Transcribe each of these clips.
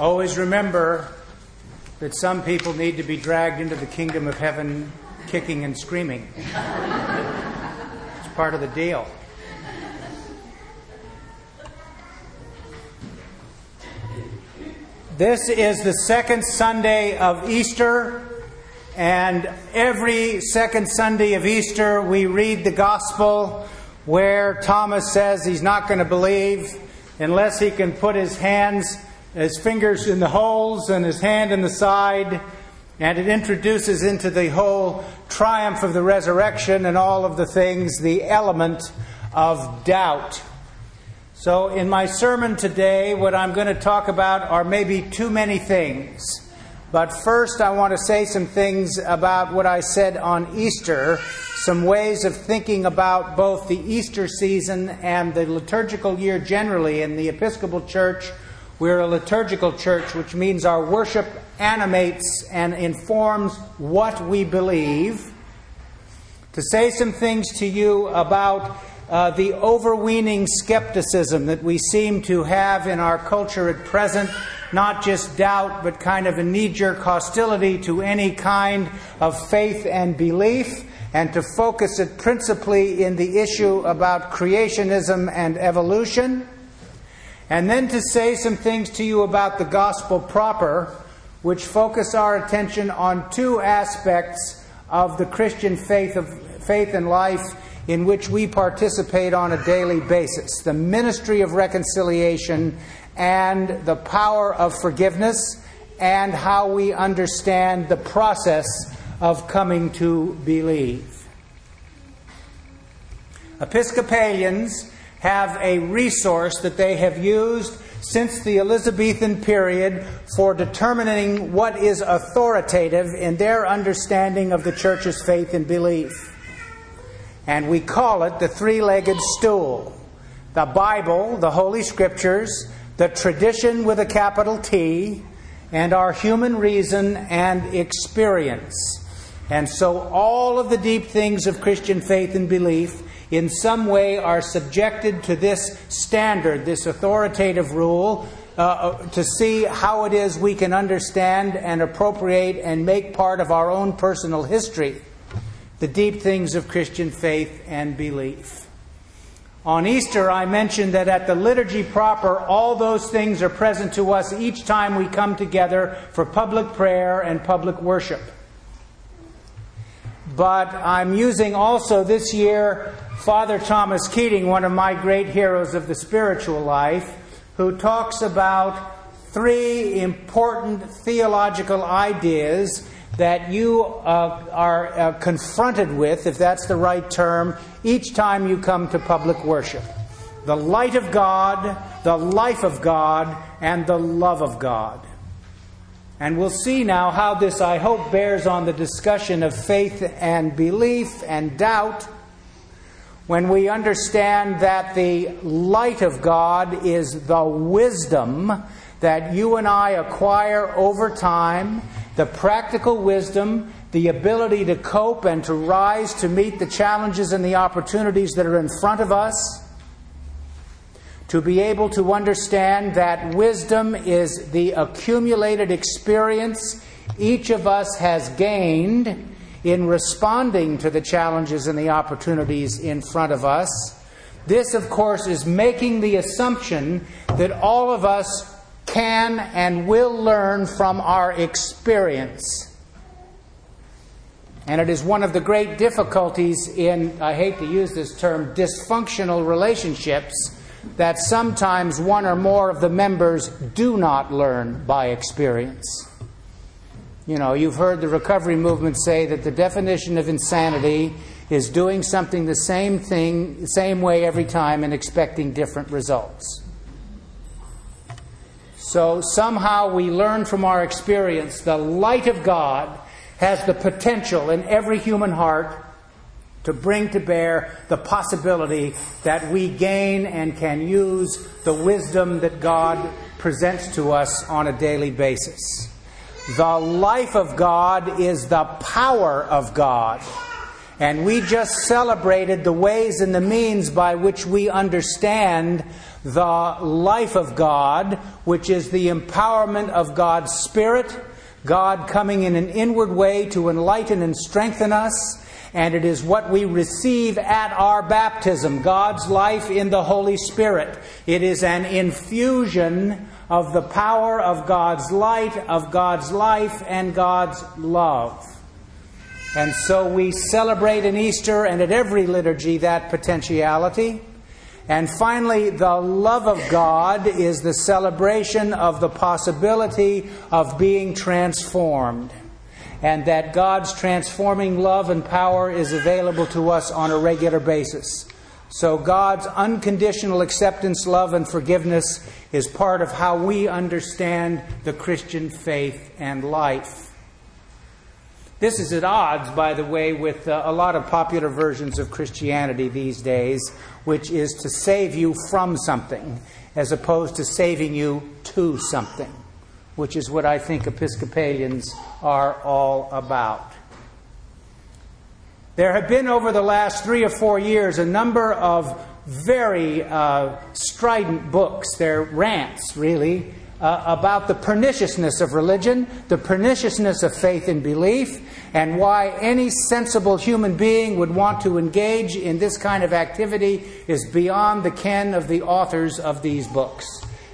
Always remember that some people need to be dragged into the kingdom of heaven kicking and screaming. it's part of the deal. This is the second Sunday of Easter, and every second Sunday of Easter we read the Gospel where Thomas says he's not going to believe unless he can put his hands, his fingers in the holes and his hand in the side. And it introduces into the whole triumph of the resurrection and all of the things the element of doubt. So, in my sermon today, what I'm going to talk about are maybe too many things. But first, I want to say some things about what I said on Easter, some ways of thinking about both the Easter season and the liturgical year generally. In the Episcopal Church, we're a liturgical church, which means our worship animates and informs what we believe. To say some things to you about uh, the overweening skepticism that we seem to have in our culture at present, not just doubt, but kind of a knee jerk hostility to any kind of faith and belief, and to focus it principally in the issue about creationism and evolution. And then to say some things to you about the gospel proper, which focus our attention on two aspects of the Christian faith of faith and life in which we participate on a daily basis the ministry of reconciliation and the power of forgiveness, and how we understand the process of coming to believe. Episcopalians have a resource that they have used since the Elizabethan period for determining what is authoritative in their understanding of the Church's faith and belief and we call it the three legged stool. The Bible, the Holy Scriptures, the tradition with a capital T, and our human reason and experience. And so all of the deep things of Christian faith and belief in some way are subjected to this standard, this authoritative rule, uh, uh to see how it is we can understand and appropriate and make part of our own personal history the deep things of Christian faith and belief. On Easter, I mentioned that at the liturgy proper, all those things are present to us each time we come together for public prayer and public worship. But I'm using also this year Father Thomas Keating, one of my great heroes of the spiritual life, who talks about three important theological ideas that you uh, are uh, confronted with, if that's the right term, each time you come to public worship the light of God, the life of God, and the love of God. And we'll see now how this, I hope, bears on the discussion of faith and belief and doubt when we understand that the light of God is the wisdom that you and I acquire over time the practical wisdom, the ability to cope and to rise to meet the challenges and the opportunities that are in front of us, to be able to understand that wisdom is the accumulated experience each of us has gained in responding to the challenges and the opportunities in front of us. This, of course, is making the assumption that all of us can and will learn from our experience. And it is one of the great difficulties in, I hate to use this term, dysfunctional relationships that sometimes one or more of the members do not learn by experience. You know, you've heard the recovery movement say that the definition of insanity is doing something the same thing, same way every time and expecting different results. So somehow we learn from our experience the light of God has the potential in every human heart to bring to bear the possibility that we gain and can use the wisdom that God presents to us on a daily basis. The life of God is the power of God. And we just celebrated the ways and the means by which we understand the life of God, which is the empowerment of God's Spirit, God coming in an inward way to enlighten and strengthen us, and it is what we receive at our baptism God's life in the Holy Spirit. It is an infusion of the power of God's light, of God's life, and God's love. And so we celebrate in Easter and at every liturgy that potentiality. And finally, the love of God is the celebration of the possibility of being transformed. And that God's transforming love and power is available to us on a regular basis. So, God's unconditional acceptance, love, and forgiveness is part of how we understand the Christian faith and life. This is at odds, by the way, with uh, a lot of popular versions of Christianity these days, which is to save you from something as opposed to saving you to something, which is what I think Episcopalians are all about. There have been over the last three or four years a number of very uh, strident books, they're rants, really, uh, about the perniciousness of religion, the perniciousness of faith and belief, and why any sensible human being would want to engage in this kind of activity is beyond the ken of the authors of these books.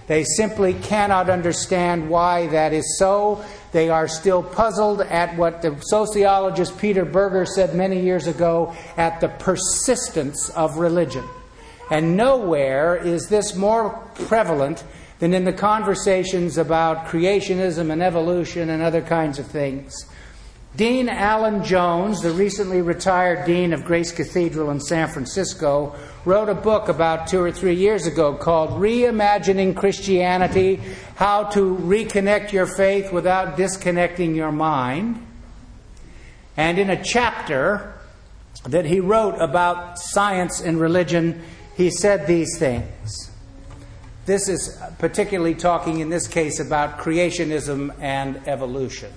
They simply cannot understand why that is so. They are still puzzled at what the sociologist Peter Berger said many years ago at the persistence of religion. And nowhere is this more prevalent than in the conversations about creationism and evolution and other kinds of things. Dean Alan Jones, the recently retired dean of Grace Cathedral in San Francisco, wrote a book about two or three years ago called Reimagining Christianity How to Reconnect Your Faith Without Disconnecting Your Mind. And in a chapter that he wrote about science and religion, he said these things. This is particularly talking in this case about creationism and evolution.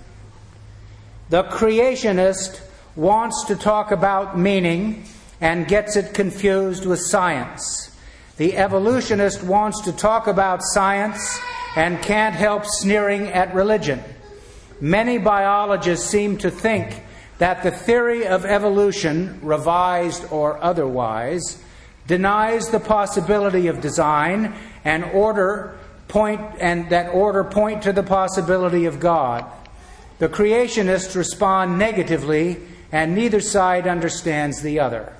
The creationist wants to talk about meaning and gets it confused with science. The evolutionist wants to talk about science and can't help sneering at religion. Many biologists seem to think that the theory of evolution, revised or otherwise, denies the possibility of design and order point and that order point to the possibility of God. The creationists respond negatively and neither side understands the other.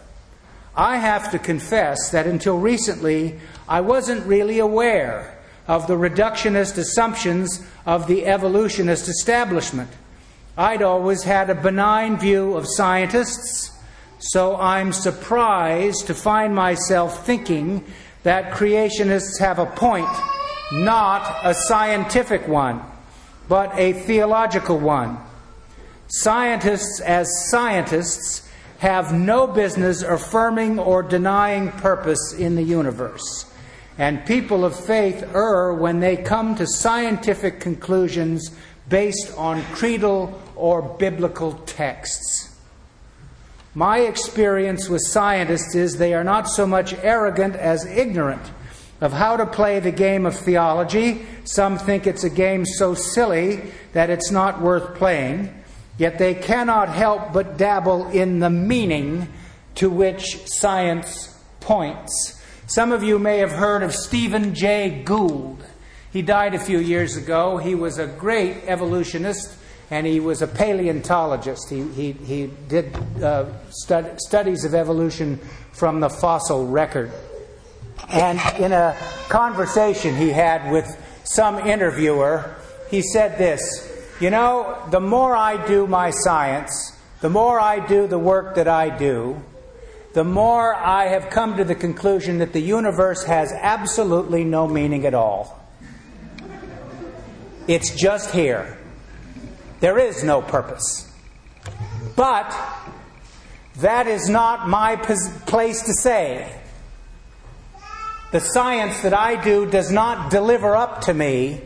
I have to confess that until recently I wasn't really aware of the reductionist assumptions of the evolutionist establishment. I'd always had a benign view of scientists, so I'm surprised to find myself thinking that creationists have a point, not a scientific one, but a theological one. Scientists, as scientists, have no business affirming or denying purpose in the universe. And people of faith err when they come to scientific conclusions based on creedal or biblical texts. My experience with scientists is they are not so much arrogant as ignorant of how to play the game of theology. Some think it's a game so silly that it's not worth playing, yet they cannot help but dabble in the meaning to which science points. Some of you may have heard of Stephen Jay Gould. He died a few years ago. He was a great evolutionist and he was a paleontologist. He, he, he did uh, stud, studies of evolution from the fossil record. And in a conversation he had with some interviewer, he said this You know, the more I do my science, the more I do the work that I do, the more I have come to the conclusion that the universe has absolutely no meaning at all. It's just here. There is no purpose. But that is not my place to say. The science that I do does not deliver up to me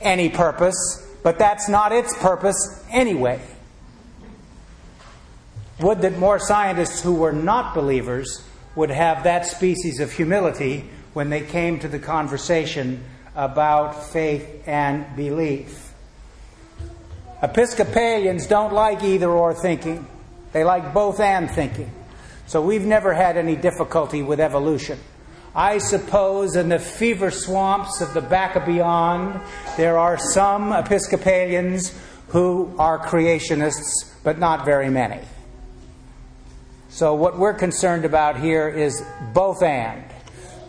any purpose, but that's not its purpose anyway. Would that more scientists who were not believers would have that species of humility when they came to the conversation about faith and belief. Episcopalians don't like either or thinking, they like both and thinking. So we've never had any difficulty with evolution. I suppose in the fever swamps of the back of beyond, there are some Episcopalians who are creationists, but not very many. So, what we're concerned about here is both and.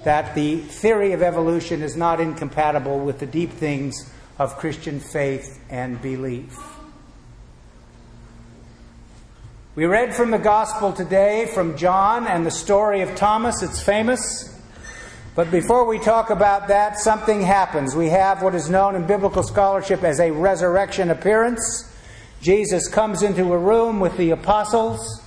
That the theory of evolution is not incompatible with the deep things of Christian faith and belief. We read from the Gospel today from John and the story of Thomas. It's famous. But before we talk about that, something happens. We have what is known in biblical scholarship as a resurrection appearance. Jesus comes into a room with the apostles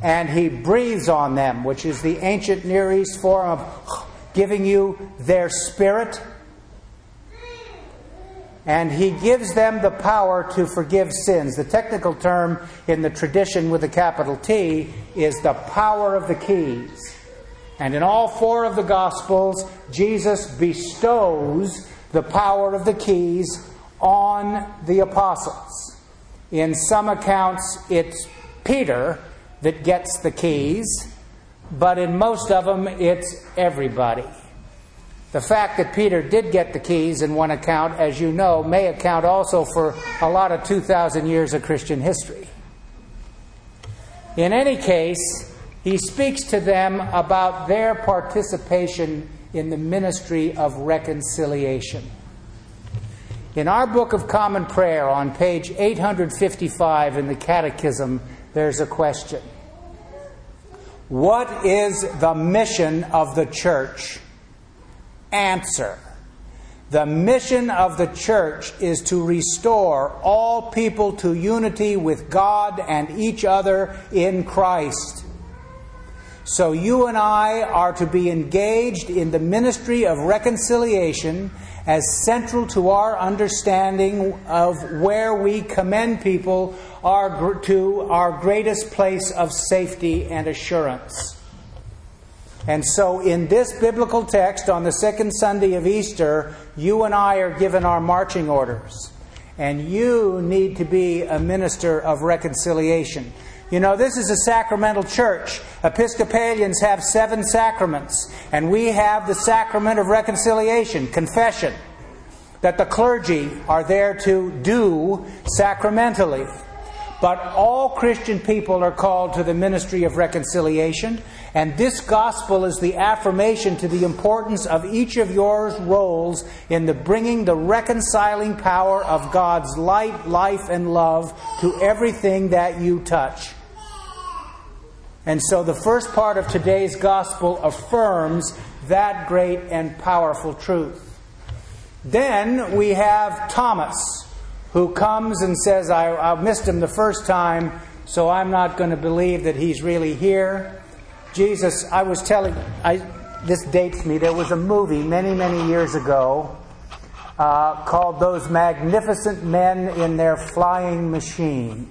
and he breathes on them, which is the ancient Near East form of giving you their spirit. And he gives them the power to forgive sins. The technical term in the tradition with a capital T is the power of the keys. And in all four of the Gospels, Jesus bestows the power of the keys on the apostles. In some accounts, it's Peter that gets the keys, but in most of them, it's everybody. The fact that Peter did get the keys in one account, as you know, may account also for a lot of 2,000 years of Christian history. In any case, he speaks to them about their participation in the ministry of reconciliation. In our Book of Common Prayer, on page 855 in the Catechism, there's a question What is the mission of the church? Answer The mission of the church is to restore all people to unity with God and each other in Christ. So you and I are to be engaged in the ministry of reconciliation as central to our understanding of where we commend people our, to our greatest place of safety and assurance. And so, in this biblical text on the second Sunday of Easter, you and I are given our marching orders. And you need to be a minister of reconciliation. You know, this is a sacramental church. Episcopalians have seven sacraments, and we have the sacrament of reconciliation, confession, that the clergy are there to do sacramentally. But all Christian people are called to the ministry of reconciliation, and this gospel is the affirmation to the importance of each of your roles in the bringing the reconciling power of God's light, life, and love to everything that you touch. And so the first part of today's gospel affirms that great and powerful truth. Then we have Thomas, who comes and says, I, I missed him the first time, so I'm not going to believe that he's really here. Jesus, I was telling, I, this dates me, there was a movie many, many years ago uh, called Those Magnificent Men in Their Flying Machines.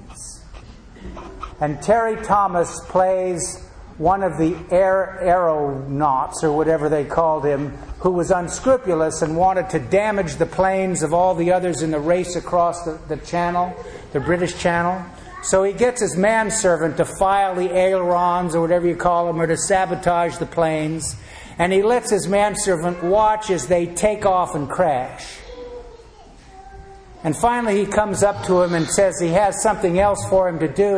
And Terry Thomas plays one of the air aeronauts, or whatever they called him, who was unscrupulous and wanted to damage the planes of all the others in the race across the, the channel, the British Channel. So he gets his manservant to file the ailerons, or whatever you call them, or to sabotage the planes. And he lets his manservant watch as they take off and crash. And finally, he comes up to him and says he has something else for him to do.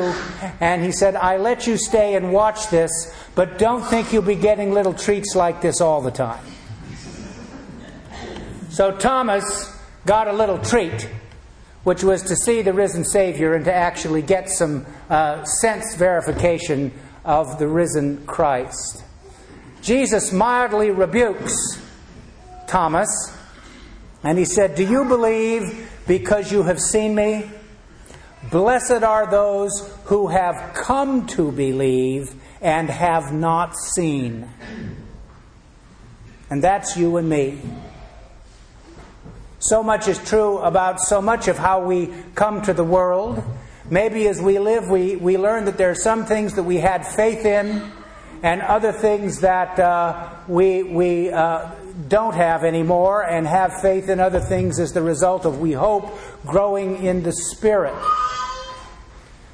And he said, I let you stay and watch this, but don't think you'll be getting little treats like this all the time. So Thomas got a little treat, which was to see the risen Savior and to actually get some uh, sense verification of the risen Christ. Jesus mildly rebukes Thomas, and he said, Do you believe because you have seen me. Blessed are those who have come to believe and have not seen. And that's you and me. So much is true about so much of how we come to the world. Maybe as we live, we, we learn that there are some things that we had faith in, and other things that uh, we, we uh, don't have anymore, and have faith in other things as the result of, we hope, growing in the Spirit.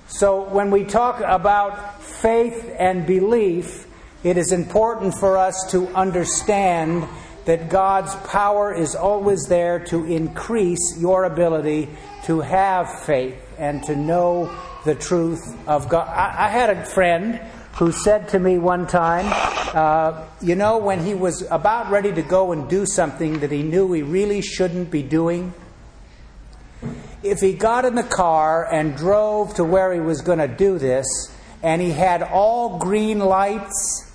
So when we talk about faith and belief, it is important for us to understand that God's power is always there to increase your ability to have faith and to know the truth of God. I, I had a friend who said to me one time, uh, you know, when he was about ready to go and do something that he knew he really shouldn't be doing, if he got in the car and drove to where he was going to do this, and he had all green lights,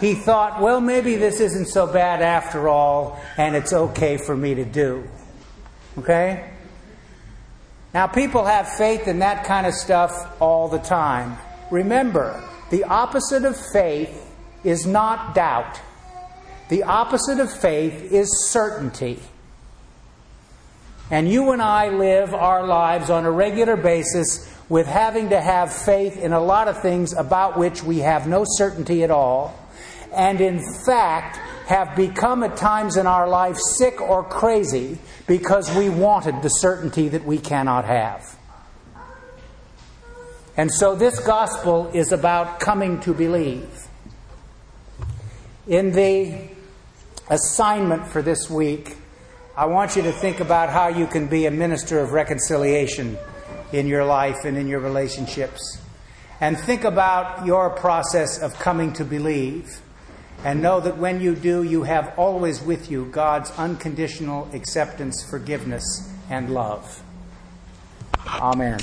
he thought, well, maybe this isn't so bad after all, and it's okay for me to do. Okay? Now, people have faith in that kind of stuff all the time. Remember, the opposite of faith is not doubt, the opposite of faith is certainty. And you and I live our lives on a regular basis with having to have faith in a lot of things about which we have no certainty at all and in fact have become at times in our life sick or crazy because we wanted the certainty that we cannot have. And so this gospel is about coming to believe. In the assignment for this week, I want you to think about how you can be a minister of reconciliation in your life and in your relationships. And think about your process of coming to believe. And know that when you do, you have always with you God's unconditional acceptance, forgiveness, and love. Amen.